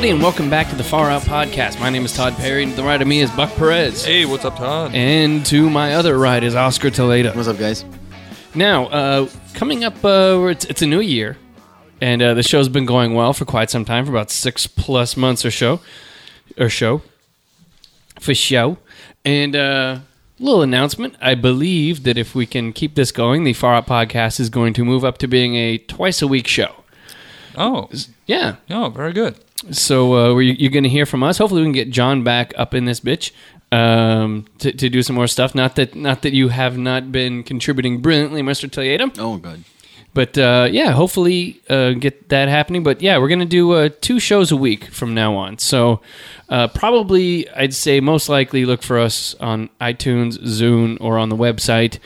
everybody, and welcome back to the Far Out Podcast. My name is Tod Perry, and to the right of me is Buck Perez. Hey, what's up, Tod? And to my other right is Oscar Toledo. What's up, guys? Now, uh, coming up, uh, it's, it's a new year, and uh, the show's been going well for quite some time, for about six plus months or so, or show, for show. And uh, little announcement: I believe that if we can keep this going, the Far Out Podcast is going to move up to being a twice a week show. Oh, Yeah, oh, very good. So uh, you're going to hear from us. Hopefully, we can get John back up in this bitch um, to, to do some more stuff. Not that not that you have not been contributing brilliantly, Mr. Toledo, Oh, good. but uh, yeah, hopefully uh, get that happening. But yeah, we're going to do uh, two shows a week from now on. So uh, probably, I'd say most likely look for us on iTunes, Zune, or on the website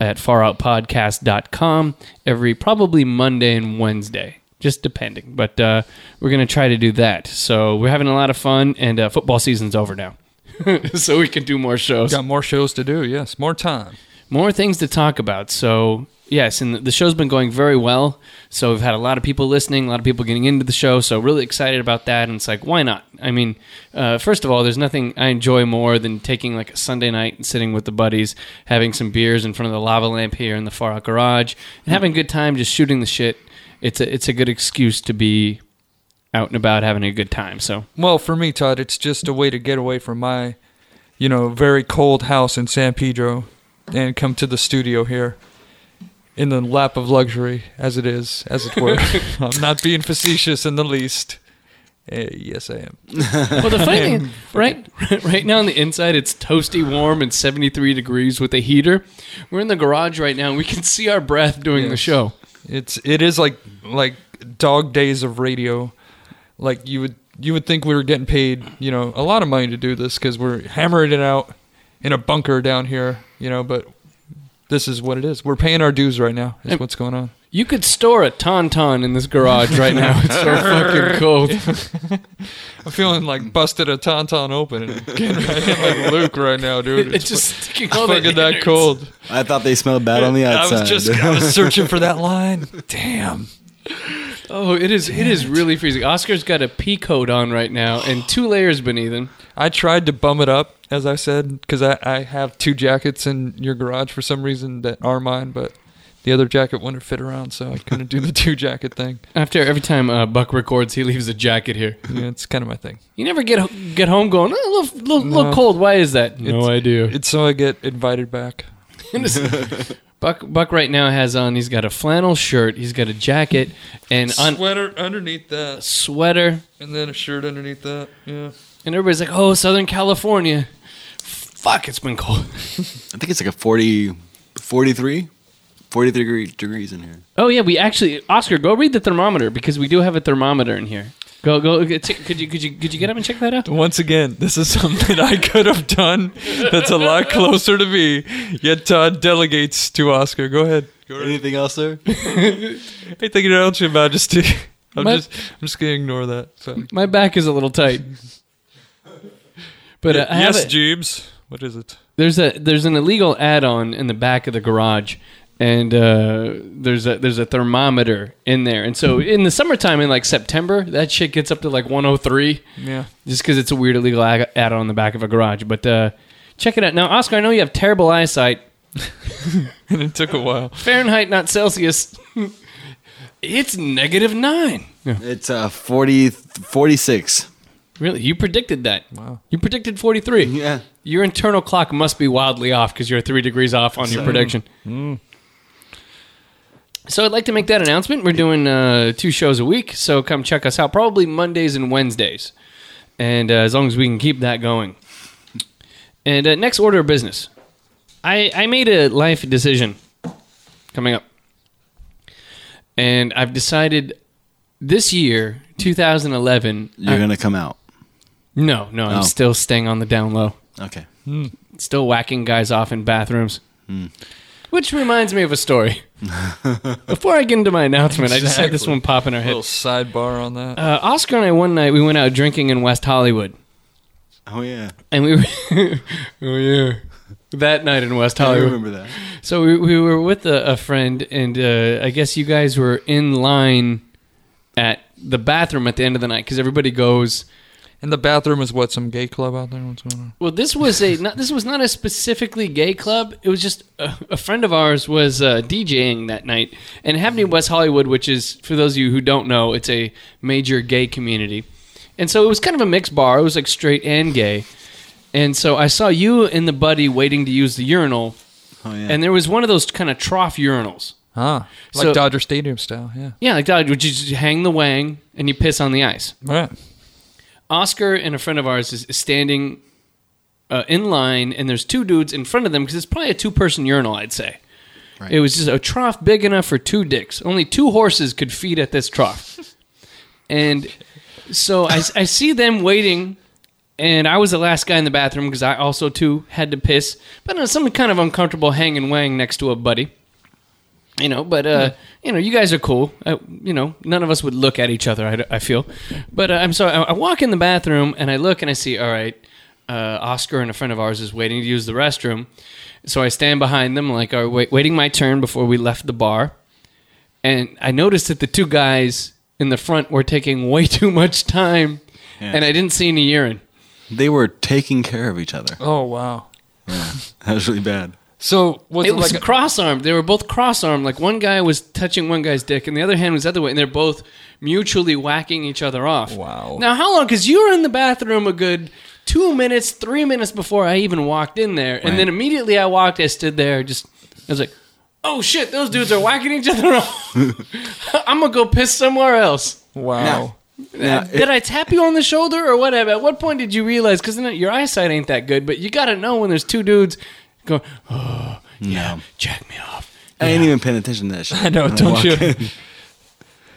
at faroutpodcast.com every probably Monday and Wednesday. Just depending, but uh, we're gonna try to do that. So we're having a lot of fun, and uh, football season's over now, so we can do more shows Got more shows to do. Yes, more time. more things to talk about. So yes, and the show's been going very well. So we've had a lot of people listening, a lot of people getting into the show. So really excited about that. And it's like, why not? I mean, uh, first of all, there's nothing I enjoy more than taking like a Sunday night and sitting with the buddies, having some beers in front of the lava lamp here in the far out garage, and having a good time, just shooting the shit. It's a it's a good excuse to be out and about having a good time. So Well, for me, Tod, it's just a way to get away from my, you know, very cold house in San Pedro, and come to the studio here, in the lap of luxury, as it is, as it were. I'm not being facetious in the least. Eh, yes, I am. Well, the funny thing, right, right now on the inside, it's toasty warm and 73 degrees with a heater. We're in the garage right now, and we can see our breath doing the show. It's it is like like dog days of radio. Like you would you would think we were getting paid, you know, a lot of money to do this because we're hammering it out in a bunker down here, you know. But this is what it is. We're paying our dues right now. Is And- what's going on. You could store a tauntaun in this garage right now. It's so fucking cold. I'm feeling like busted a tauntaun open and getting right in like Luke right now, dude. It's just sticking all fucking that innards. cold. I thought they smelled bad on the outside. I was just I was searching for that line. Damn. Oh, it is. It is really freezing. Oscar's got a pea coat on right now and two layers beneath him. I tried to bum it up, as I said, because I, I have two jackets in your garage for some reason that are mine, but the other jacket wouldn't fit around, so I couldn't do the two jacket thing. After every time uh, Buck records, he leaves a jacket here. Yeah, it's kind of my thing. You never get get home going. Oh, a little, little, little cold. Why is that? No It's- idea. It's so I get invited back. Buck Buck right now has on. He's got a flannel shirt. He's got a jacket and on Sweater underneath that, sweater. and then a shirt underneath that. Yeah. And everybody's like, "Oh, Southern California." Fuck, it's been cold. I think it's like a 40, 43, 43 degree, degrees in here. Oh yeah, we actually Oscar, go read the thermometer because we do have a thermometer in here. Go go. t- Could you could you could you get up and check that out? Once again, this is something I could have done that's a lot closer to me, yet Tod delegates to Oscar. Go ahead. Go ahead. Anything else, sir? Anything else, Your Majesty? I'm My- just, I'm just gonna ignore that. So. My back is a little tight. But uh, I have yes, a- Jeeves. What is it? there's a there's an illegal add-on in the back of the garage and uh, there's a there's a thermometer in there. And so in the summertime in like september that shit gets up to like 103 Yeah. just because it's a weird illegal ag- add-on in the back of a garage. But uh, check it out. Now oscar i know you have terrible eyesight. And it took a while. fahrenheit not celsius. It's negative nine. It's uh, 40, 46. really? You predicted that. Wow. you predicted 43 Yeah. your internal clock must be wildly off because you're three degrees off on your prediction. So I'd like to make that announcement. We're doing uh, two shows a week, so come check us out. Probably Mondays and Wednesdays, and uh, as long as we can keep that going. And uh, next order of business, I I made a life decision coming up, and I've decided this year, 2011. You're I- going to come out. no, no, I'm Oh. still staying on the down low. Okay. Still whacking guys off in bathrooms. Hmm. Which reminds me of a story. Before I get into my announcement, I just had this Exactly. one pop in our A head. little sidebar on that. Uh, Oscar and I one night we went out drinking in West Hollywood, Oh, yeah. and we were, oh yeah, that night in West I Hollywood. remember that. So we, we were with a, a friend, and uh, I guess you guys were in line at the bathroom at the end of the night because everybody goes. And the bathroom is what some gay club out there. What's going on? Well, this was a not, this was not a specifically gay club. It was just a, a friend of ours was uh, DJing that night, and it happened in West Hollywood, which is for those of you who don't know, it's a major gay community, and so it was kind of a mixed bar. It was like straight and gay, and so I saw you and the buddy waiting to use the urinal, Oh yeah. and there was one of those kind of trough urinals. Ah, like So- Dodger Stadium style. Yeah. Yeah, like that. Would you just hang the wang and you piss on the ice? Right. Oscar and a friend of ours is, standing uh, in line, and there's two dudes in front of them because it's probably a two person urinal, I'd say. Right. It was just a trough big enough for two dicks. Only two horses could feed at this trough. and so I, I see them waiting, and I was the last guy in the bathroom because I also, too, had to piss. But something kind of uncomfortable hanging wang next to a buddy. You know, but uh, you know, you guys are cool. Uh, you know, none of us would look at each other. I, I feel, but uh, I'm sorry. I, I walk in the bathroom and I look and I see. All right, uh, Oscar and a friend of ours is waiting to use the restroom, so I stand behind them, like, are wait, waiting my turn before we left the bar, and I noticed that the two guys in the front were taking way too much time, Yeah. and I didn't see any urine. They were taking care of each other. Oh wow. That was really bad. So was it, it was like a, cross armed. They were both cross armed. Like one guy was touching one guy's dick, and the other hand was the other way, and they're both mutually whacking each other off. Wow. Now, how long? Because you were in the bathroom a good two minutes, three minutes before I even walked in there, and then immediately I walked, I stood there, just I was like, "Oh shit, those dudes are whacking each other off." I'm gonna go piss somewhere else. wow? Now, uh, Did I tap you on the shoulder or whatever? At what point did you realize? Because your eyesight ain't that good, but you got to know when there's two dudes going, "Oh, yeah, No. jack me off." I ain't even paying attention to that shit. I know, don't walk you? in.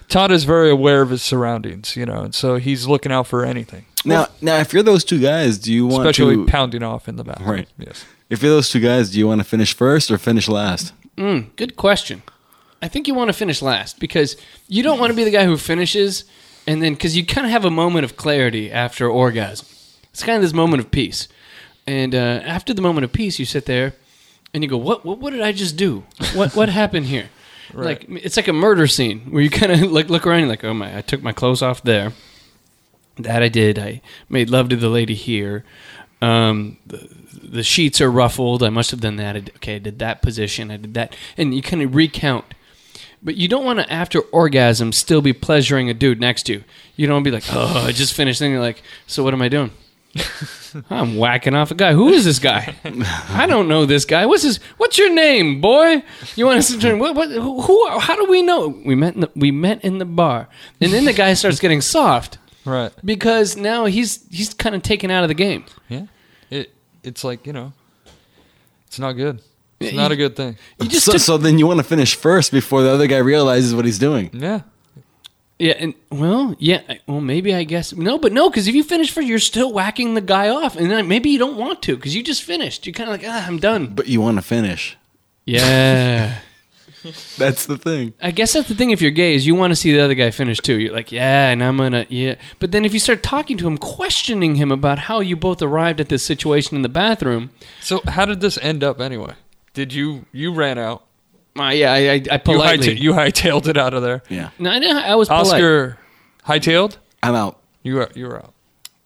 Tod is very aware of his surroundings, you know, and so he's looking out for anything, Now, now, if you're those two guys, do you want especially to? pounding off in the back? Right. Yes. If you're those two guys, do you want to finish first or finish last? Mm, good question. I think you want to finish last because you don't want to be the guy who finishes and then because you kind of have a moment of clarity after orgasm. It's kind of this moment of peace, and uh, after the moment of peace, you sit there and you go, "What? What, what did I just do? What? What happened here?" Right. Like it's like a murder scene where you kind of like look around, and you're like, "Oh my! I took my clothes off there. That I did. I made love to the lady here. Um, the, the sheets are ruffled. I must have done that. I did- okay, I did that position. I did that, and you kind of recount. But you don't want to, after orgasm, still be pleasuring a dude next to you. You don't want to be like, oh, I just finished. Then you're like, so what am I doing? I'm whacking off a guy. Who is this guy? I don't know this guy. What's his? What's your name, boy? You want us to turn? What? What? Who? who- How do we know? We met. In the, we met in the bar, and then the guy starts getting soft Right. because now he's he's kind of taken out of the game. Yeah. It it's like, you know, it's not good. It's Yeah, not a good thing. You just so, took- so then you want to finish first before the other guy realizes what he's doing. Yeah. Yeah, and well, yeah, well, maybe I guess no, but no, because if you finish first, you're still whacking the guy off, and then maybe you don't want to because you just finished. You're kind of like, ah, I'm done. But you want to finish. Yeah, That's the thing. I guess that's the thing. If you're gay, is you want to see the other guy finish too. You're like, yeah, and I'm gonna, yeah. But then if you start talking to him, questioning him about how you both arrived at this situation in the bathroom, So how did this end up anyway? Did you you ran out? Uh, yeah, I, I, I You, politely, highta- you hightailed it out of there. Yeah. no, I, know, I was polite, Oscar hightailed? I'm out. You were you were out.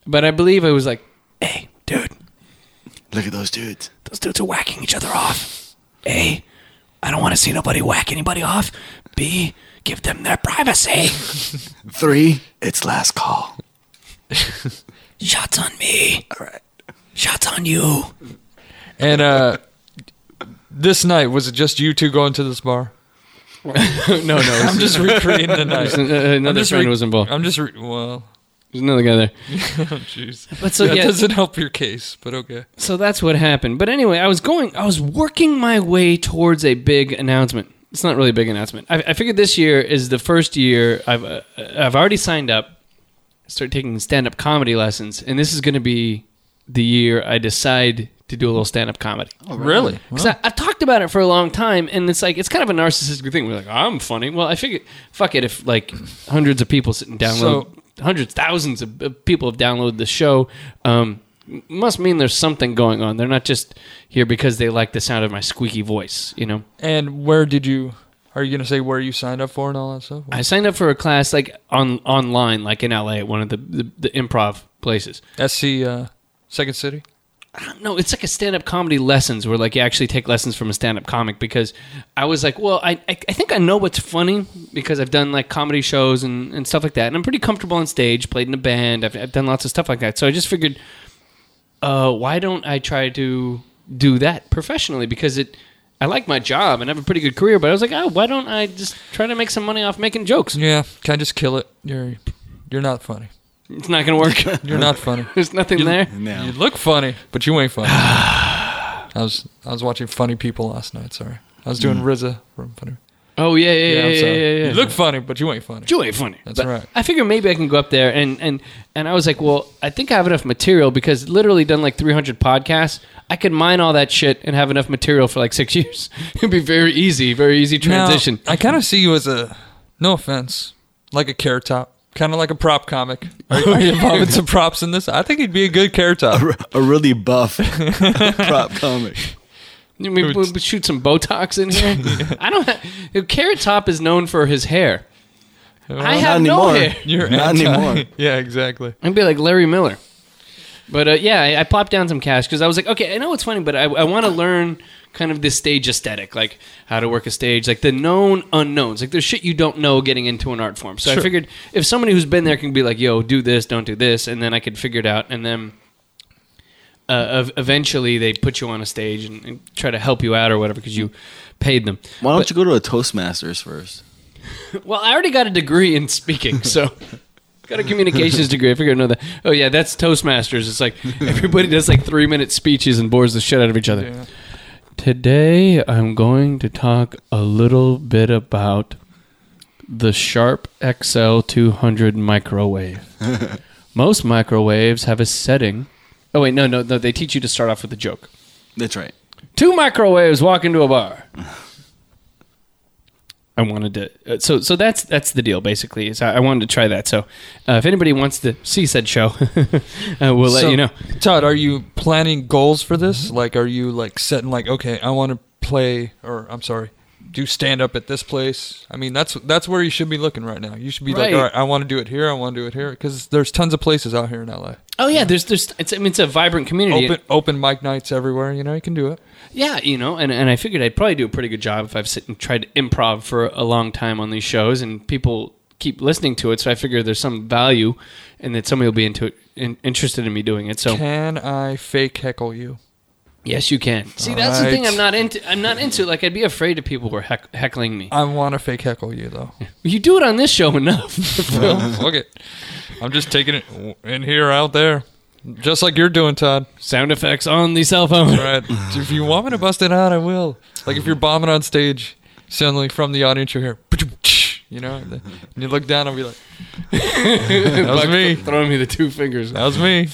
but I believe I was like, hey, dude, Look at those dudes. those dudes are whacking each other off. A, I don't want to see nobody whack anybody off. B, give them their privacy. Three, it's last call. Shots on me. All right. Shots on you. And uh this night was it just you two going to this bar? no, no. I'm just recreating the night. There's uh, another just friend re- was involved. I'm just re- well, There's another guy there. oh, jeez. But so that yeah, doesn't help your case, but okay. so that's what happened. But anyway, I was going. I was working my way towards a big announcement. It's not really a big announcement. I, I figured this year is the first year I've uh, I've already signed up. Start taking stand up comedy lessons, and this is going to be the year I decide to do a little stand up comedy. Oh, Really? Because I've talked about it for a long time, and it's like it's kind of a narcissistic thing. We're like, I'm funny. Well, I figured, fuck it. If like hundreds of people sit and download, hundreds, thousands of of people have downloaded the show, um, must mean there's something going on. They're not just here because they like the sound of my squeaky voice, you know. And where did you? Are you gonna say where you signed up for and all that stuff? I signed up for a class like on online, like in LA, at one of the the, the improv places. SC uh, Second City. No, it's like a stand-up comedy lessons where like you actually take lessons from a stand-up comic because I was like, well, I I, I think I know what's funny because I've done like comedy shows and, and stuff like that, and I'm pretty comfortable on stage, played in a band, I've, I've done lots of stuff like that. So I just figured, uh, why don't I try to do that professionally because it. I like my job and I have a pretty good career, but I was like, oh, why don't I just try to make some money off making jokes? Yeah, can I just kill it? You're you're not funny. It's not going to work. You're not funny. There's nothing there. No. You look funny, but you ain't funny. I was I was watching Funny People last night. Sorry, I was doing hmm. RZA from Funny. Oh yeah, yeah, yeah, I'm yeah, sorry. yeah, yeah. You look funny, but you ain't funny. You ain't funny. That's But right. I figure maybe I can go up there and and and I was like, well, I think I have enough material because literally done like 300 podcasts. I could mine all that shit and have enough material for like six years. It'd be very easy, very easy transition. Now, I kind of see you as a no offense, like a carrot top, kind of like a prop comic. Are, are you involved some props in this? I think he'd be a good carrot top. a really buff prop comic. You mean we, we shoot some Botox in here? I don't. Have, Carrot Top is known for his hair. I have Not no hair. You're Not anti- anymore. Yeah, exactly. I'd be like Larry Miller. But uh, yeah, I, I plopped down some cash because I was like, okay, I know it's funny, but I, I want to learn kind of this stage aesthetic, like how to work a stage, like the known unknowns. Like there's shit you don't know getting into an art form. So I figured if somebody who's been there can be like, yo, do this, don't do this, and then I could figure it out, and then. Uh, eventually, they put you on a stage and, and try to help you out or whatever because you paid them. Why don't you go to a Toastmasters first? Well, I already got a degree in speaking, so got a communications degree. I figured I know that. Oh yeah, that's Toastmasters. It's like everybody does like three minute speeches and bores the shit out of each other. Yeah. Today, I'm going to talk a little bit about the Sharp XL 200 microwave. Most microwaves have a setting. Oh wait, no, no, no. They teach you to start off with a joke. That's right. Two microwaves walk into a bar. I wanted to, uh, so so that's that's the deal basically. Is I, I wanted to try that. So uh, if anybody wants to see said show, uh, we'll let So, you know. Todd, are you planning goals for this? Like, are you like setting like, okay, I want to play, or I'm sorry, do stand up at this place? I mean, that's that's where you should be looking right now. You should be Right. like, all right, I want to do it here. I want to do it here because there's tons of places out here in LA. Oh yeah, there's there's it's I mean it's a vibrant community. Open open mic nights everywhere. You know, you can do it. Yeah, you know, and, and I figured I'd probably do a pretty good job if I've sit and tried improv for a long time on these shows, and people keep listening to it. So I figure there's some value, and that somebody will be into it, in, interested in me doing it. So Can I fake heckle you? Yes, you can. See, that's the thing I'm not into. I'm not into. Like I'd be afraid if people were heck, heckling me. I want to fake heckle you though. You do it on this show enough. Phil. Fuck it. I'm just taking it in here, out there, just like you're doing, Tod. Sound effects on the cell phone. Right. if you want me to bust it out, I will. Like if you're bombing on stage, suddenly from the audience you hear, you know, and you look down and be like, that was me. throwing me the two fingers. "That was me."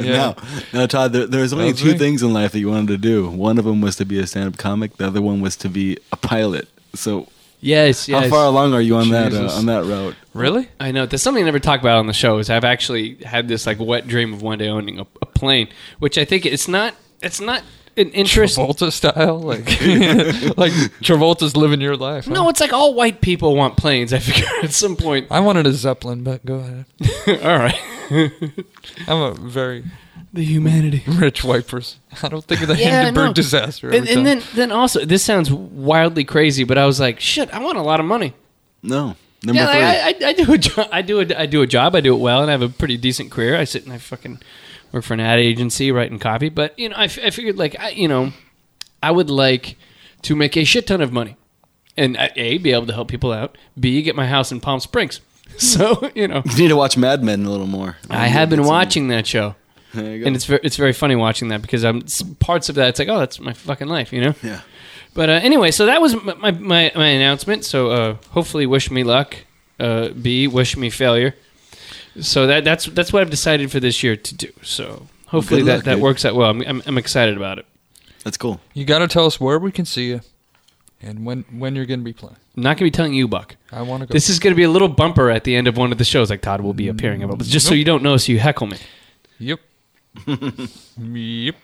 Yeah. No, no, Tod. There, there was only That's two me. things in life that you wanted to do. One of them was to be a stand-up comic. The other one was to be a pilot. So, Yes, yes. how far along are you on that uh, on that route? Really? I know. There's something I never talk about on the show. Is I've actually had this like wet dream of one day owning a, a plane, which I think it's not. It's not an interest. Travolta style, like like Travolta's living your life. huh? No, it's like all white people want planes. I figure at some point. I wanted a Zeppelin, but go ahead. all right. I'm a very the humanity. rich white person. I don't think of the Yeah, Hindenburg know. disaster. And, and then, then also, this sounds wildly crazy, but I was like, shit, I want a lot of money. No, number Yeah, three. I, I, I do a job. I do a, I do a job. I do it well, and I have a pretty decent career. I sit and I fucking work for an ad agency writing copy. But you know, I, f- I figured like I, you know, I would like to make a shit ton of money, and uh, a be able to help people out. B get my house in Palm Springs. So you know, you need to watch Mad Men a little more. I have been watching that show, There you go. and it's very, it's very funny watching that because I'm parts of that. It's like, oh, that's my fucking life, you know. yeah. But uh, anyway, so that was my my, my, my announcement. So uh, hopefully, wish me luck. Uh, B, wish me failure. So that that's that's what I've decided for this year to do. So hopefully Good that, luck, that dude. works out well. I'm, I'm I'm excited about it. That's cool. you got to tell us where we can see you, and when when you're going to be playing. I'm not gonna be telling you, Buck. I want to go. This is gonna be a little bumper at the end of one of the shows. Like Tod will be mm, appearing, but just so you don't know, so you heckle me. yep. Yep.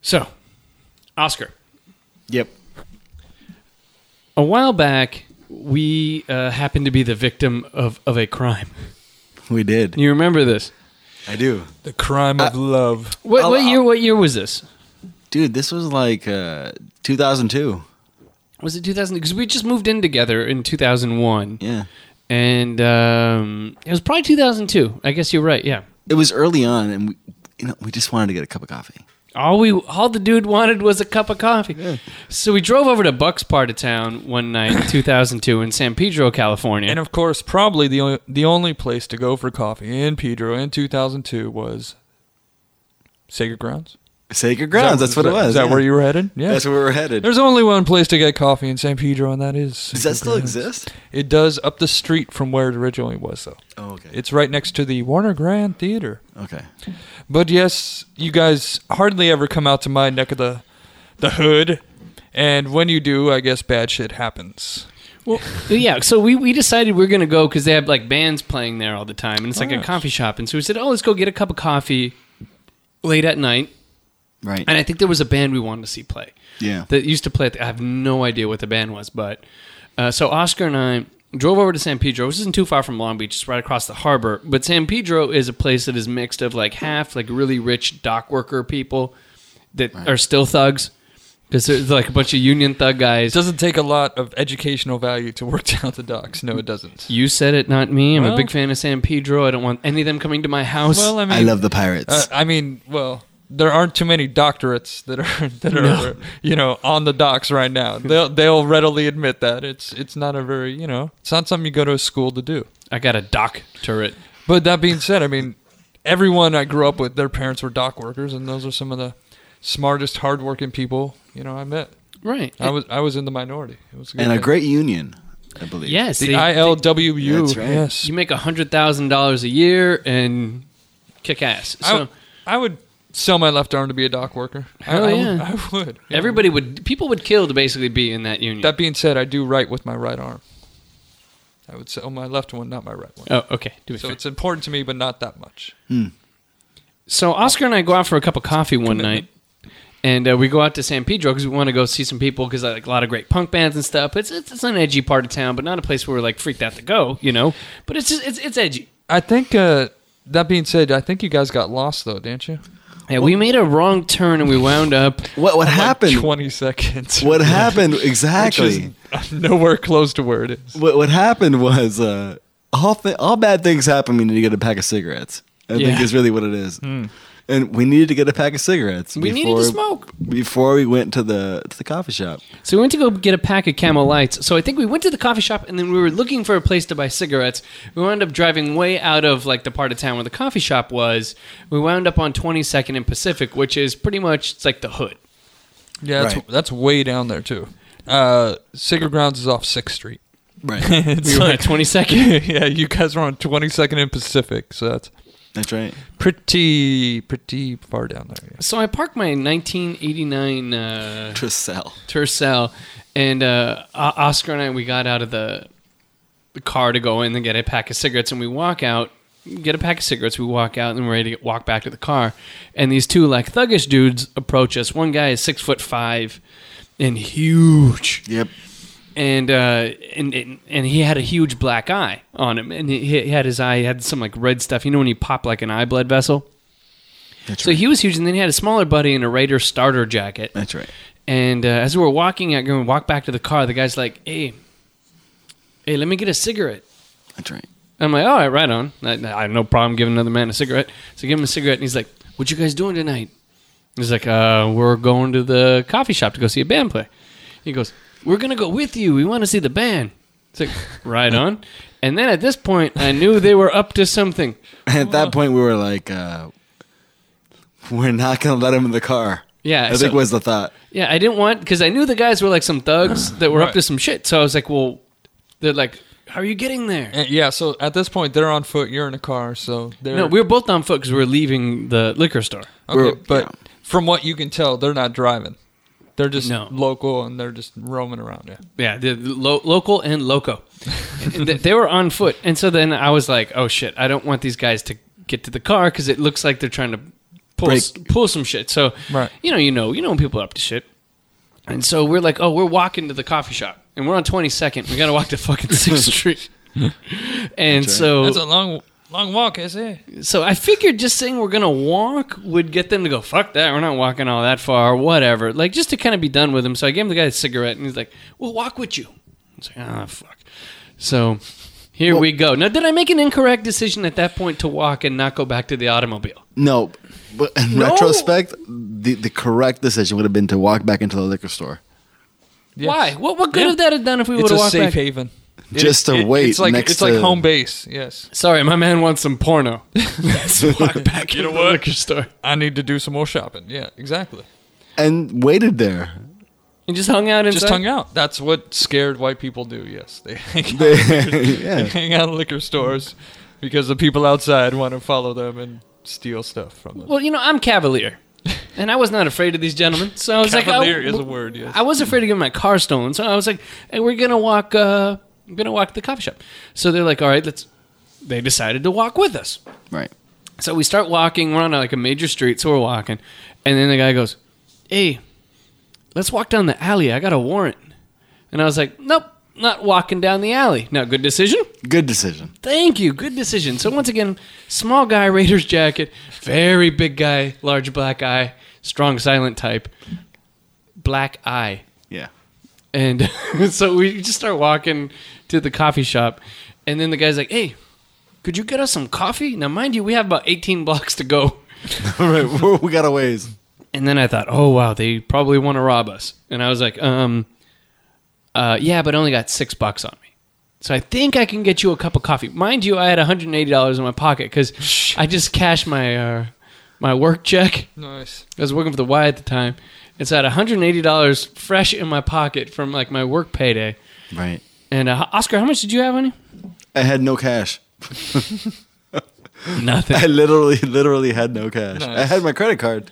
So, Oscar, Yep. a while back, we uh, happened to be the victim of, of a crime. We did. You remember this? I do. The crime of love. What, what uh, year? What year was this? Dude, this was like uh, 2002. Was it 2000? Because we just moved in together in 2001, Yeah. and um, it was probably 2002. I guess you're right. Yeah. It was early on, and we, you know, we just wanted to get a cup of coffee. All we, all the dude wanted was a cup of coffee. So we drove over to Buck's part of town one night in 2002 in San Pedro, California. And of course, probably the only, the only place to go for coffee in Pedro in 2002 was Sacred Grounds. Sacred Grounds. Is that's what that- it was. Is that yeah. where you were headed? Yeah. That's where we were headed. There's only one place to get coffee in San Pedro, and that is. Does that still Grounds. exist? It does up the street from where it originally was, though. Oh, okay. It's right next to the Warner Grand Theater. okay. But yes, you guys hardly ever come out to my neck of the the hood, and when you do, I guess bad shit happens. Well, yeah. So we, we decided we are gonna go because they have like bands playing there all the time, and it's like a Nice. coffee shop. And so we said, oh, let's go get a cup of coffee late at night. Right. And I think there was a band we wanted to see play yeah. that used to play. At the, I have no idea what the band was, but uh, so Oscar and I drove over to San Pedro, which isn't too far from Long Beach, it's right across the harbor. But San Pedro is a place that is mixed of like half like really rich dock worker people that are still thugs. Because there's like a bunch of union thug It guys. doesn't take a lot of educational value to work down the docks. No, it doesn't. You said it, not me. I'm a big fan of San Pedro. I don't want any of them coming to my house. Well, I mean, I love the pirates. Uh, I mean, well, there aren't too many doctorates that are that are you know on the docks right now. They'll they'll readily admit that it's it's not a very you know it's not something you go to a school to do. I got a dock turret. But that being said, I mean, everyone I grew up with, their parents were dock workers, and those are some of the smartest, hardworking people you know I met. Right. I was I was in the minority. It was good and a great union, I believe. yes. the they- ILWU. That's right. Yes, You make a hundred thousand dollars a year and kick ass. I, So w- I would sell my left arm to be a dock worker. I- Hell I, yeah. would- I would. yeah. everybody would people would kill to basically be in that union. That being said, I do write with my right arm. I would say, oh, my left one, not my right one. oh, okay. Do it so fair. it's important to me, but not that much. So Oscar and I go out for a cup of coffee one night, and uh, we go out to San Pedro because we want to go see some people because like a lot of great punk bands and stuff. It's, it's it's an edgy part of town, but not a place where we're like freaked out to go, you know. But it's just it's it's edgy. I think, uh, that being said, I think you guys got lost, though, didn't you? Yeah, we made a wrong turn and we wound up. What what happened? Like 20 seconds. what happened exactly? nowhere close to where it is. what what happened was uh, all th- all bad things happen when you get a pack of cigarettes. I think Yeah. is really what it is. And we needed to get a pack of cigarettes. We needed to smoke. before we went to the to the coffee shop. So we went to go get a pack of Camel Lights. So I think we went to the coffee shop and then we were looking for a place to buy cigarettes. We wound up driving way out of like the part of town where the coffee shop was. We wound up on 22nd and Pacific, which is pretty much it's like the hood. Yeah, that's, Right. that's way down there, too. Uh, Sacred Grounds is off 6th Street. Right. it's We were at 22nd. yeah, you guys were on 22nd and Pacific, so that's That's right. pretty, pretty far down there. yeah. So I parked my 1989 uh, Tercel. Tercel, and uh, Oscar and I we got out of the the car to go in and get a pack of cigarettes, and we walk out, get a pack of cigarettes. We walk out and we're ready to get, walk back to the car, and these two like thuggish dudes approach us. One guy is six foot five and huge, Yep. And uh, and, and he had a huge black eye on him, and he, had his eye had some like red stuff. You know when you pop like an eye blood vessel. That's So right. he was huge, and then he had a smaller buddy in a Raider starter jacket. That's right. And uh, as we were walking out, going walk back to the car, the guy's like, "Hey, hey, let me get a cigarette." That's right. I'm like, "All right, right on. I, I have no problem giving another man a cigarette." So I give him a cigarette, and he's like, "What you guys doing tonight?" He's like, uh, "We're going to the coffee shop to go see a band play." He goes, "We're gonna go with you. We want to see the band." It's like, right on. And then at this point, I knew they were up to something. At that point, we were like, uh, we're not going to let him in the car. Yeah, I think was the thought. Yeah, I didn't want because I knew the guys were like some thugs that were up to some shit. So I was like, "Well, they're like, how are you getting there?" And yeah, so at this point, they're on foot, you're in a car, so they're. No, we were both on foot because we are leaving the liquor store. Okay, we're- but yeah. from what you can tell, they're not driving. They're just No. local and they're just roaming around. Yeah. Yeah, the lo- local and loco. And they were on foot, and so then I was like, "Oh shit! I don't want these guys to get to the car because it looks like they're trying to pull s- pull some shit." So, Right. you know, you know, you know when people are up to shit. And so we're like, "Oh, we're walking to the coffee shop, and we're on Twenty Second. We got to walk to fucking Sixth Street." and right. so That's a long, long walk, is it? so I figured just saying we're gonna walk would get them to go, fuck that, we're not walking all that far, whatever. Like just to kind of be done with him. So I gave him the guy a cigarette and he's like, We'll walk with you. I was like, ah fuck. So here we go. Now did I make an incorrect decision at that point to walk and not go back to the automobile? No, but in No. retrospect, the the correct decision would have been to walk back into the liquor store Why? What what good Yeah. would that have done if we would It's have a walked safe back? haven. Just to It- wait It's like next it's to like home base. Yes. Sorry, my man wants some porno. Let's walk back You into know the liquor store. I need to do some more shopping. Yeah, exactly. and waited there. And just hung out inside. Just hung out. That's what scared white people do. Yes, they hang out, They- they yeah. hang out in liquor stores because the people outside want to follow them and steal stuff from them. Well, you know, I'm cavalier. And I was not afraid of these gentlemen. So I was Cavalier like, oh, is a word. Yes. I was afraid to get my car stolen, so I was like, "Hey, we're gonna walk. Uh, I'm gonna walk to the coffee shop." So they're like, "All right, let's." They decided to walk with us. Right. So we start walking. We're on like a major street, so we're walking, and then the guy goes, "Hey, let's walk down the alley. I got a warrant." And I was like, "Nope, not walking down the alley." Now, good decision. Good decision. Thank you. Good decision. So once again, small guy, Raiders jacket, very big guy, large black eye, strong silent type, black eye. Yeah. And so we just start walking to the coffee shop, and then the guy's like, "Hey, could you get us some coffee?" Now, mind you, we have about 18 blocks to go. All right. we're- got a ways. And then I thought, "Oh wow, they probably want to rob us." And I was like, "Um, uh, yeah, but I only got six bucks on me." So I think I can get you a cup of coffee. Mind you, I had $180 in my pocket because I just cashed my uh, my work check. nice. I was working for the Y at the time. It's at $180 fresh in my pocket from like my work payday. Right. And uh, Oscar, how much did you have on you? I had no cash. Nothing. I literally, literally had no cash. I had my credit card,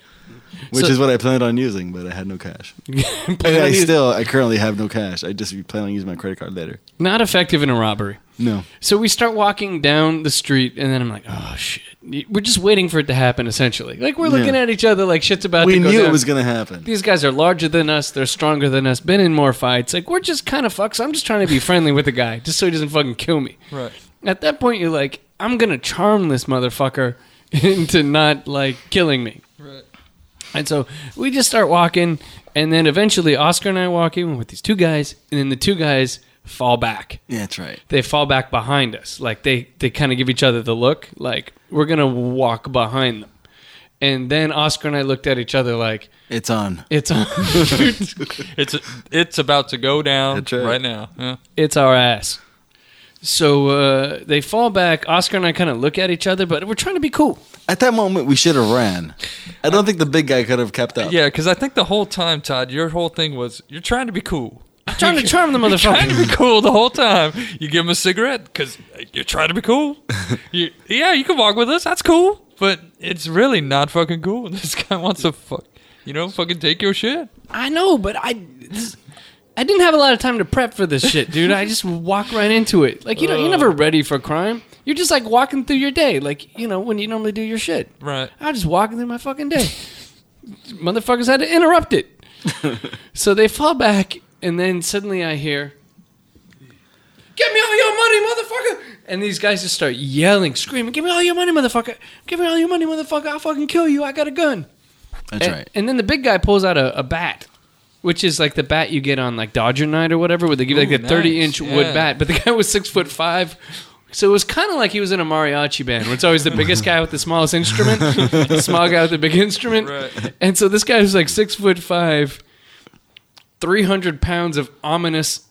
which So- is what I planned on using, but I had no cash. And I still, I currently have no cash. I just plan on using my credit card later. Not effective in a robbery. No. So we start walking down the street, and then I'm like, "Oh shit!" We're just waiting for it to happen. Essentially, like we're looking Yeah. at each other like shit's about We to go We knew down. it was going to happen. These guys are larger than us. They're stronger than us. Been in more fights. Like we're just kind of fucks. I'm just trying to be friendly with the guy, just so he doesn't fucking kill me. Right. At that point, you're like, I'm gonna charm this motherfucker into not like killing me. Right. And so we just start walking, and then eventually Oscar and I walk in with these two guys, and then the two guys fall back. Yeah, that's right. They fall back behind us. Like they, they kind of give each other the look, like we're gonna walk behind them. And then Oscar and I looked at each other like It's on. it's on, It's it's about to go down right. right. now. Yeah. it's our ass. So uh, they fall back. Oscar and I kind of look at each other, but we're trying to be cool. At that moment, we should have ran. I don't think the big guy could have kept up. Yeah, because I think the whole time, Tod, your whole thing was you're trying to be cool. Trying to charm the You're trying to be cool the whole time. You give him a cigarette because you're trying to be cool. You, yeah, you can walk with us. That's cool. But it's really not fucking cool. This guy wants to fuck, you know, fucking take your shit. I know, but I, this, I didn't have a lot of time to prep for this shit, dude. I just walk right into it. Like you know, you're never uh. ready for crime. You're just like walking through your day, like you know when you normally do your shit. Right. I was just walking through my fucking day. Motherfuckers had to interrupt it. so they fall back, and then suddenly I hear, "Give me all your money, motherfucker!" And these guys just start yelling, screaming, "Give me all your money, motherfucker! Give me all your money, motherfucker! I'll fucking kill you! I got a gun!" That's and, right. and then the big guy pulls out a, a bat, which is like the bat you get on like Dodger night or whatever, where they give Ooh, like a thirty nice. inch wood bat. But the guy was six foot five. So it was kind of like he was in a mariachi band, where it's always the biggest guy with the smallest instrument, the small guy with the big instrument. Right. And so this guy was like six foot five, three hundred pounds of ominous,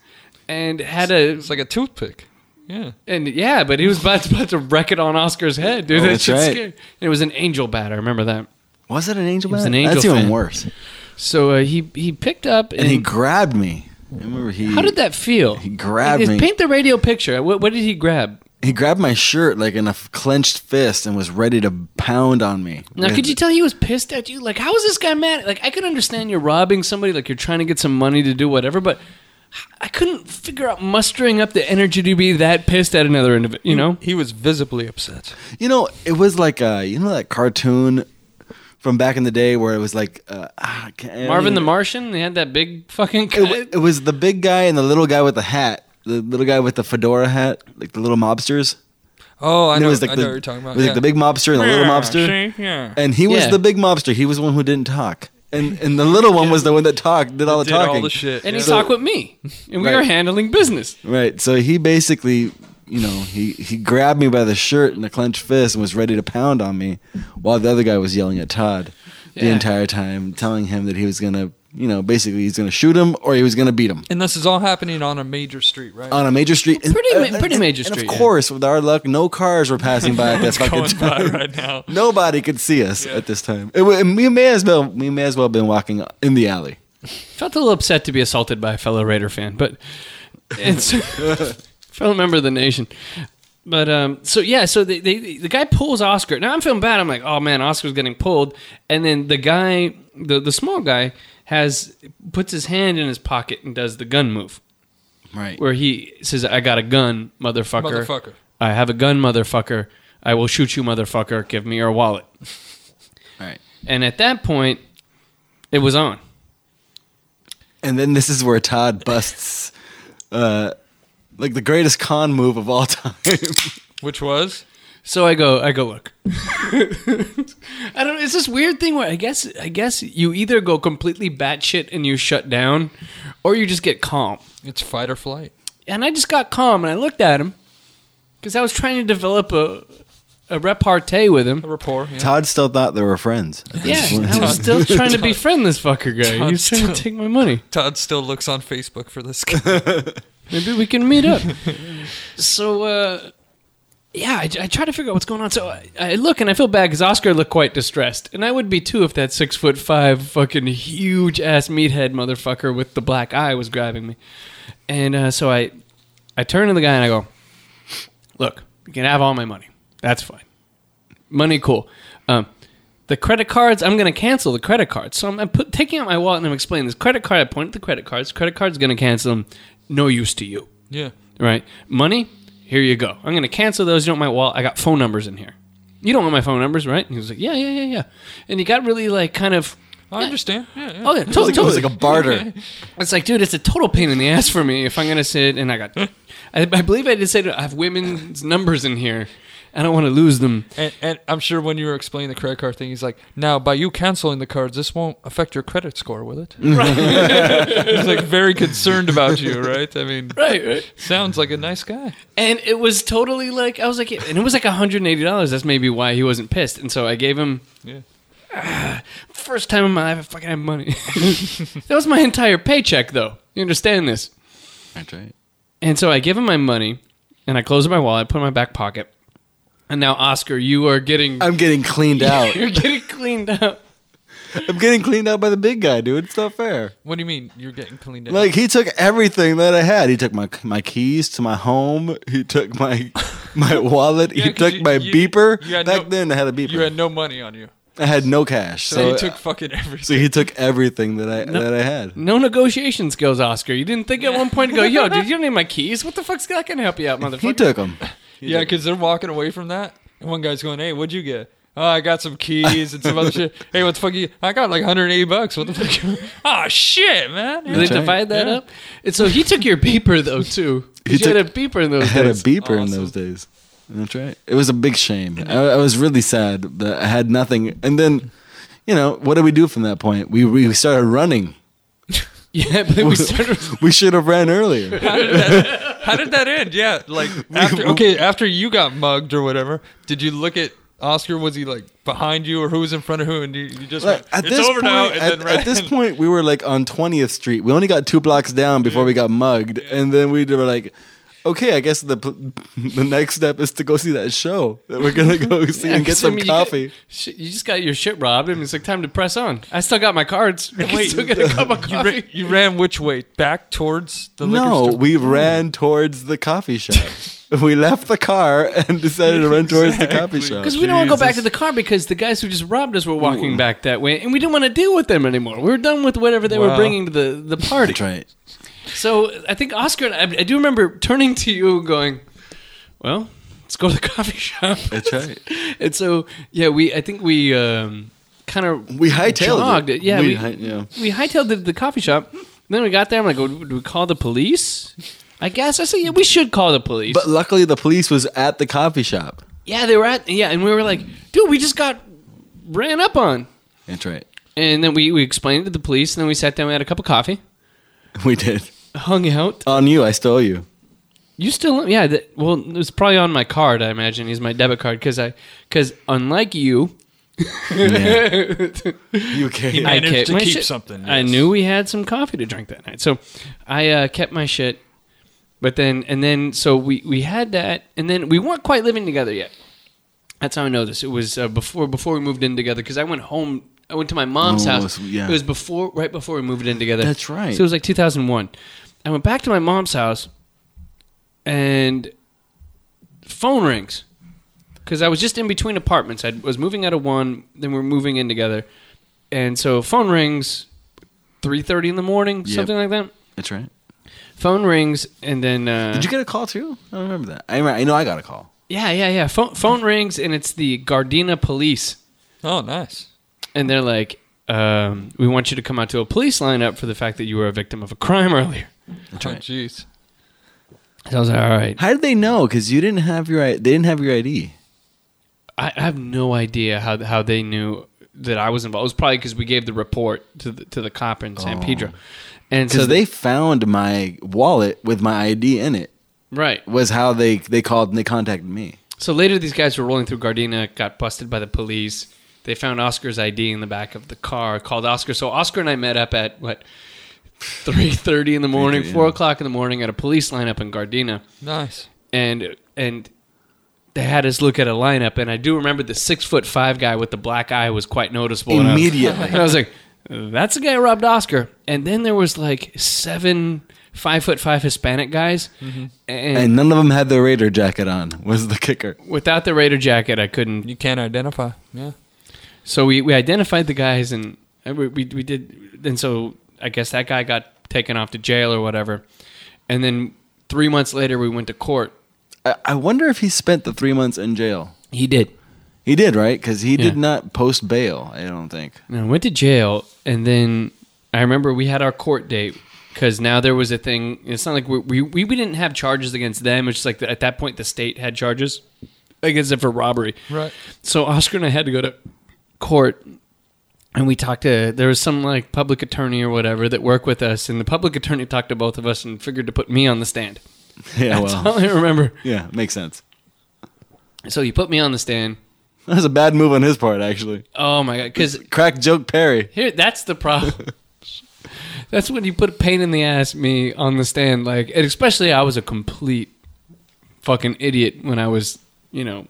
and had a It's like a toothpick. Yeah. and yeah, but he was about to, about to wreck it on Oscar's head, dude. Oh, that that's right. scary. It was an angel bat. I remember that. Was it an angel? was bat? an angel That's even worse. So uh, he he picked up and, And he grabbed me. I remember he. How did that feel? He grabbed Like, me. Paint the radio picture. What, what did he grab? He grabbed my shirt like in a f- clenched fist and was ready to pound on me. Now, could you tell he was pissed at you? Like, how was this guy mad? Like, I could understand you're robbing somebody, like you're trying to get some money to do whatever, but I couldn't figure out mustering up the energy to be that pissed at another individual. You know? He was visibly upset. You know, it was like uh, you know that cartoon from back in the day where it was like uh, ah, I can't- I Marvin the Martian. They had that big fucking. It, Guy. wa- it was the big guy and the little guy with the hat. The little guy with the fedora hat, like the little mobsters. Oh, I know. it was like I the, know what you're talking about. it was yeah. like the big mobster and the little mobster. Yeah. And he was Yeah. the big mobster. He was the one who didn't talk. And and the little one was the one that talked, did all the Did talking. all the shit. and he yeah. talked with me, and we Right. were handling business. Right. So he basically, you know, he, he grabbed me by the shirt in a clenched fist and was ready to pound on me while the other guy was yelling at Tod the Yeah. entire time, telling him that he was going to, you know, basically he's going to shoot him or he was going to beat him. And this is all happening on a major street, right? On a major street, And- Pretty ma- pretty major and street, Of yeah. course, with our luck, no cars were passing by at that fucking going by time. right now. Nobody could see us at this time. It, wa- and we may as well we may as well have been walking in the alley. Felt a little upset to be assaulted by a fellow Raider fan, but it's fellow member of the nation. But um, so yeah, so they, they, the guy pulls Oscar. Now I'm feeling bad. I'm like, oh man, Oscar's getting pulled, and then the guy, the the small guy, has puts his hand in his pocket and does the gun move, Right. where he says, "I got a gun, motherfucker. Motherfucker. I have a gun, motherfucker. I will shoot you, motherfucker. Give me your wallet." Right. And at that point, it was on. And then this is where Tod busts uh like the greatest con move of all time. Which was? So I go, I go, look. I don't. It's this weird thing where I guess, I guess you either go completely batshit and you shut down, or you just get calm. It's fight or flight. And I just got calm and I looked at him because I was trying to develop a a repartee with A him. rapport. Yeah. Tod still thought they were friends. Yeah, I was still trying to befriend this fucker guy. He was trying to take my money. Tod still looks on Facebook for this guy. Maybe we can meet up. so, uh, yeah, I, I try to figure out what's going on. So I, I look and I feel bad because Oscar looked quite distressed, and I would be too if that six foot five fucking huge ass meathead motherfucker with the black eye was grabbing me. And uh, so I, I turn to the guy and I go, "Look, you can have all my money. That's fine. Money, cool. Um, the credit cards, I'm going to cancel the credit cards. So I'm, I'm put, taking out my wallet and I'm explaining this credit card. I point at the credit cards. Credit card's going to cancel them. No use to you, yeah. right? Money, here you go. I'm going to cancel those. You don't want my wallet. I got phone numbers in here. You don't want my phone numbers, right? And he was like, yeah, yeah, yeah, yeah. And he got really like kind of. I understand. Yeah, yeah. Oh yeah, It was, totally, like, it was like a barter. It's like, dude, it's a total pain in the ass for me if I'm gonna sit and I got. I, I believe I did say that I have women's numbers in here. I don't want to lose them. And, and I'm sure when you were explaining the credit card thing, he's like, "Now, by you canceling the cards, this won't affect your credit score, will it?" he's like very concerned about you, right? I mean, Right, right. sounds like a nice guy. And it was totally like I was like, and it was like hundred eighty dollars. That's maybe why he wasn't pissed. And so I gave him Yeah. first time in my life I fucking have money. that was my entire paycheck, though. You understand this? That's right. And so I give him my money, and I close my wallet, put it in my back pocket. And now, Oscar, you are getting I'm getting cleaned out. you're getting cleaned out. I'm getting cleaned out by the big guy, dude. It's not fair. What do you mean you're getting cleaned out? Like he took everything that I had. He took my my keys to my home. He took my my wallet. Yeah, he 'cause took you- my you- beeper. you had Back no- then, I had a beeper. you had no money on you, I had no cash, so, so, he took fucking everything. so he took everything that I that I had. No negotiation skills, Oscar. You didn't think at one point to go, yo, dude, you don't need my keys. What the fuck's that gonna help you out, motherfucker? He took them. yeah, because they're walking away from that, and one guy's going, "Hey, what'd you get?" Oh, I got some keys and some other shit. Hey, what the fuck? You? I got like 180 bucks. What the fuck? oh shit, man. Did they That's right. divide that Yeah. up? And so he took your beeper though too. He you had a beeper in those I had a days. beeper in those days. That's right. It was a big shame. I, I was really sad that I had nothing. And then, you know, what did we do from that point? We we started running. yeah, but then we started. We should have ran earlier. How did that end? Yeah, like after okay, after you got mugged or whatever, did you look at Oscar? Was he like behind you, or who was in front of who? And you, you just Like, went, at it's this over point, now, and at, then ran. at this point, we were like on 20th Street. We only got two blocks down before we got mugged, and then we were like, "Okay, I guess the the next step is to go see that show that we're gonna go see and get I some mean, you get- coffee." you just got your shit robbed, I and it's like time to press on. I still got my cards. I Wait, still get a cup of you, coffee. ra- you ran which way? Back towards the liquor No, store? we ran towards the coffee shop. we left the car and decided to run towards the coffee shop. Because we don't want to go back to the car because the guys who just robbed us were walking back that way, and we didn't want to deal with them anymore. We were done with whatever they were bringing to the, the party. That's right. So I think Oscar, and I, I do remember turning to you and going, "Well, let's go to the coffee shop." That's right. and so yeah, we I think we um, kind of We hightailed jogged it. Yeah, we, we, hi- yeah. we hightailed it to the coffee shop. Then we got there. I'm like, "Do we call the police?" I guess I said, "Yeah, we should call the police." But luckily, the police was at the coffee shop. yeah, they were at yeah, and we were like, "Dude, we just got ran up on." That's right. And then we, we explained it to the police, and then we sat down, we had a cup of coffee, We did. Hung out. On you, I stole you. You still, yeah, the, well, it was probably on my card, I imagine. He's my debit card, because I, because unlike you, You came. I- managed to my keep something, I yes. knew we had some coffee to drink that night. So I uh, kept my shit. But then, and then, so we, we had that, and then we weren't quite living together yet. That's how I know this. It was uh, before before we moved in together because I went home. I went to my mom's Oh, house. so- yeah. It was before, right before we moved in together. That's right. So it was like 2001. I went back to my mom's house, and phone rings because I was just in between apartments. I was moving out of one, then we are moving in together, and so phone rings, three thirty in the morning, Yep. something like that. That's right. Phone rings, and then uh, Did you get a call too? I don't remember that. I, remember, I know I got a call. yeah, yeah, yeah. Phone phone rings, and it's the Gardena police, Oh, nice. and they're like, um, "We want you to come out to a police lineup for the fact that you were a victim of a crime earlier." That's Oh, right. jeez. So I was like, "All right." How did they know? Because you didn't have your. I- They didn't have your ID. I I have no idea how how they knew that I was involved. It was probably because we gave the report to the to the cop in San oh. Pedro, and so they found my wallet with my ID in it. right. Was how they they called and they contacted me. So later, these guys were rolling through Gardena, got busted by the police. They found Oscar's ID in the back of the car, called Oscar. So Oscar and I met up at what three thirty in the morning, 3:30, four o'clock in the morning at a police lineup in Gardena, Nice. and and they had us look at a lineup. And I do remember the six foot five guy with the black eye was quite noticeable. And I was- Immediately. and I was like, "That's the guy who robbed Oscar." And then there was like seven five foot five Hispanic guys, mm-hmm. and, And none of them had the Raider jacket on. Was the kicker? without the Raider jacket, I couldn't You can't identify. Yeah. So we, we identified the guys and and we, we we did and so I guess that guy got taken off to jail or whatever, and then three months later we went to court. I, I wonder if he spent the three months in jail. He did. He did, right? Because he did Yeah. not post bail. I don't think. And I went to jail, and then I remember we had our court date because now there was a thing. It's not like we we, we, we didn't have charges against them. It's just like at that point the state had charges against them for robbery. Right. So Oscar and I had to go to court and we talked to there was some like public attorney or whatever that worked with us and the public attorney talked to both of us and figured to put me on the stand. Yeah, That's well, all I remember. yeah, makes sense. So he put me on the stand. That was a bad move on his part, actually. Oh my god, cuz Crack joke Perry. here that's the problem. that's when you put a pain in the ass me on the stand like and especially I was a complete fucking idiot when I was, you know,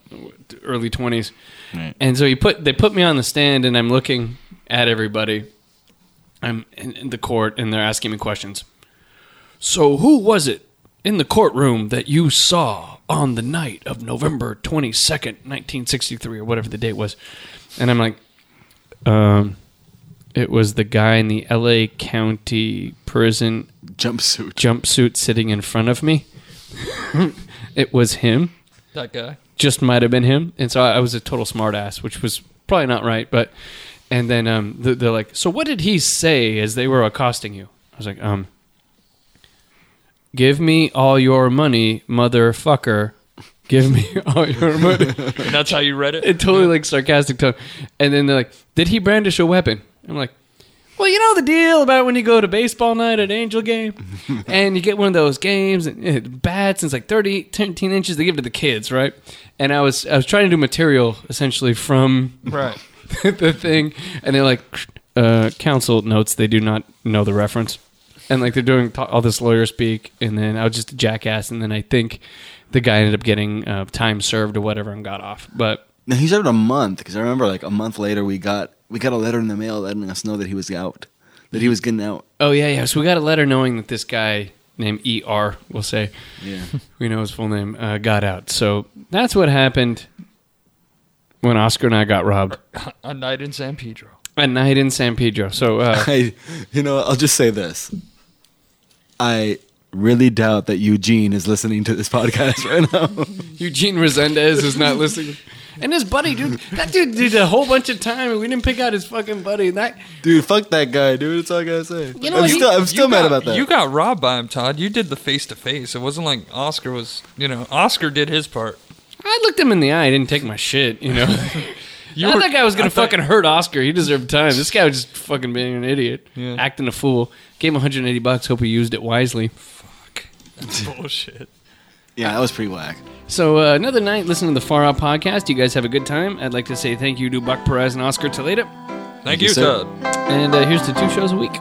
early 20s. Right. And so he put they put me on the stand, and I'm looking at everybody. I'm in, in the court, and they're asking me questions. So who was it in the courtroom that you saw on the night of November twenty second, nineteen sixty three, or whatever the date was? And I'm like, um, it was the guy in the L.A. County prison Jumpsuit. jumpsuit sitting in front of me. it was him That guy. just might have been him, and so I, I was a total smartass, which was probably not right. But and then um, they're like, "So what did he say as they were accosting you?" I was like, "Um, give me all your money, motherfucker. Give me all your money." And that's how you read it? it totally like sarcastic tone. And then they're like, "Did he brandish a weapon?" I'm like, "Well, you know the deal about when you go to baseball night at Angel Game, and you get one of those games and uh, bats, and it's like 30, 13 inches. They give it to the kids, right?" And I was I was trying to do material essentially from Right. the thing, and they're like, uh, "Counsel notes they do not know the reference." And like they're doing t- all this lawyer speak, and then I was just a jackass, and then I think the guy ended up getting uh, time served or whatever and got off. But No, he served a month because I remember like a month later we got we got a letter in the mail letting us know that he was out, that he was getting out. Oh yeah, yeah. So we got a letter knowing that this guy named ER, we'll say. Yeah. We know his full name, uh, got out. So that's what happened when Oscar and I got robbed. A night in San Pedro. A night in San Pedro. So, uh, I, you know, I'll just say this. I really doubt that Eugene is listening to this podcast right now. Eugene Resendez is not listening. And his buddy, dude, that dude did a whole bunch of time, and we didn't pick out his fucking buddy. That dude, fuck that guy, dude. That's all I gotta say. You know I'm he- still, I'm still mad got- about that. You got robbed by him, Tod. You did the face to face. It wasn't like Oscar was, you know, Oscar did his part. I looked him in the eye. I didn't take my shit. You know, You I thought were- that guy was gonna thought- fucking hurt Oscar. He deserved time. This guy was just fucking being an idiot, Yeah. acting a fool. Gave him 180 bucks. Hope he used it wisely. Fuck. That's bullshit. yeah, that was pretty whack. So uh, another night listening to the Far Out podcast. You guys have a good time. I'd like to say thank you to Buck Perez and Oscar Toledo. Thank, you, you, sir. Tod. And uh, here's to two shows a week.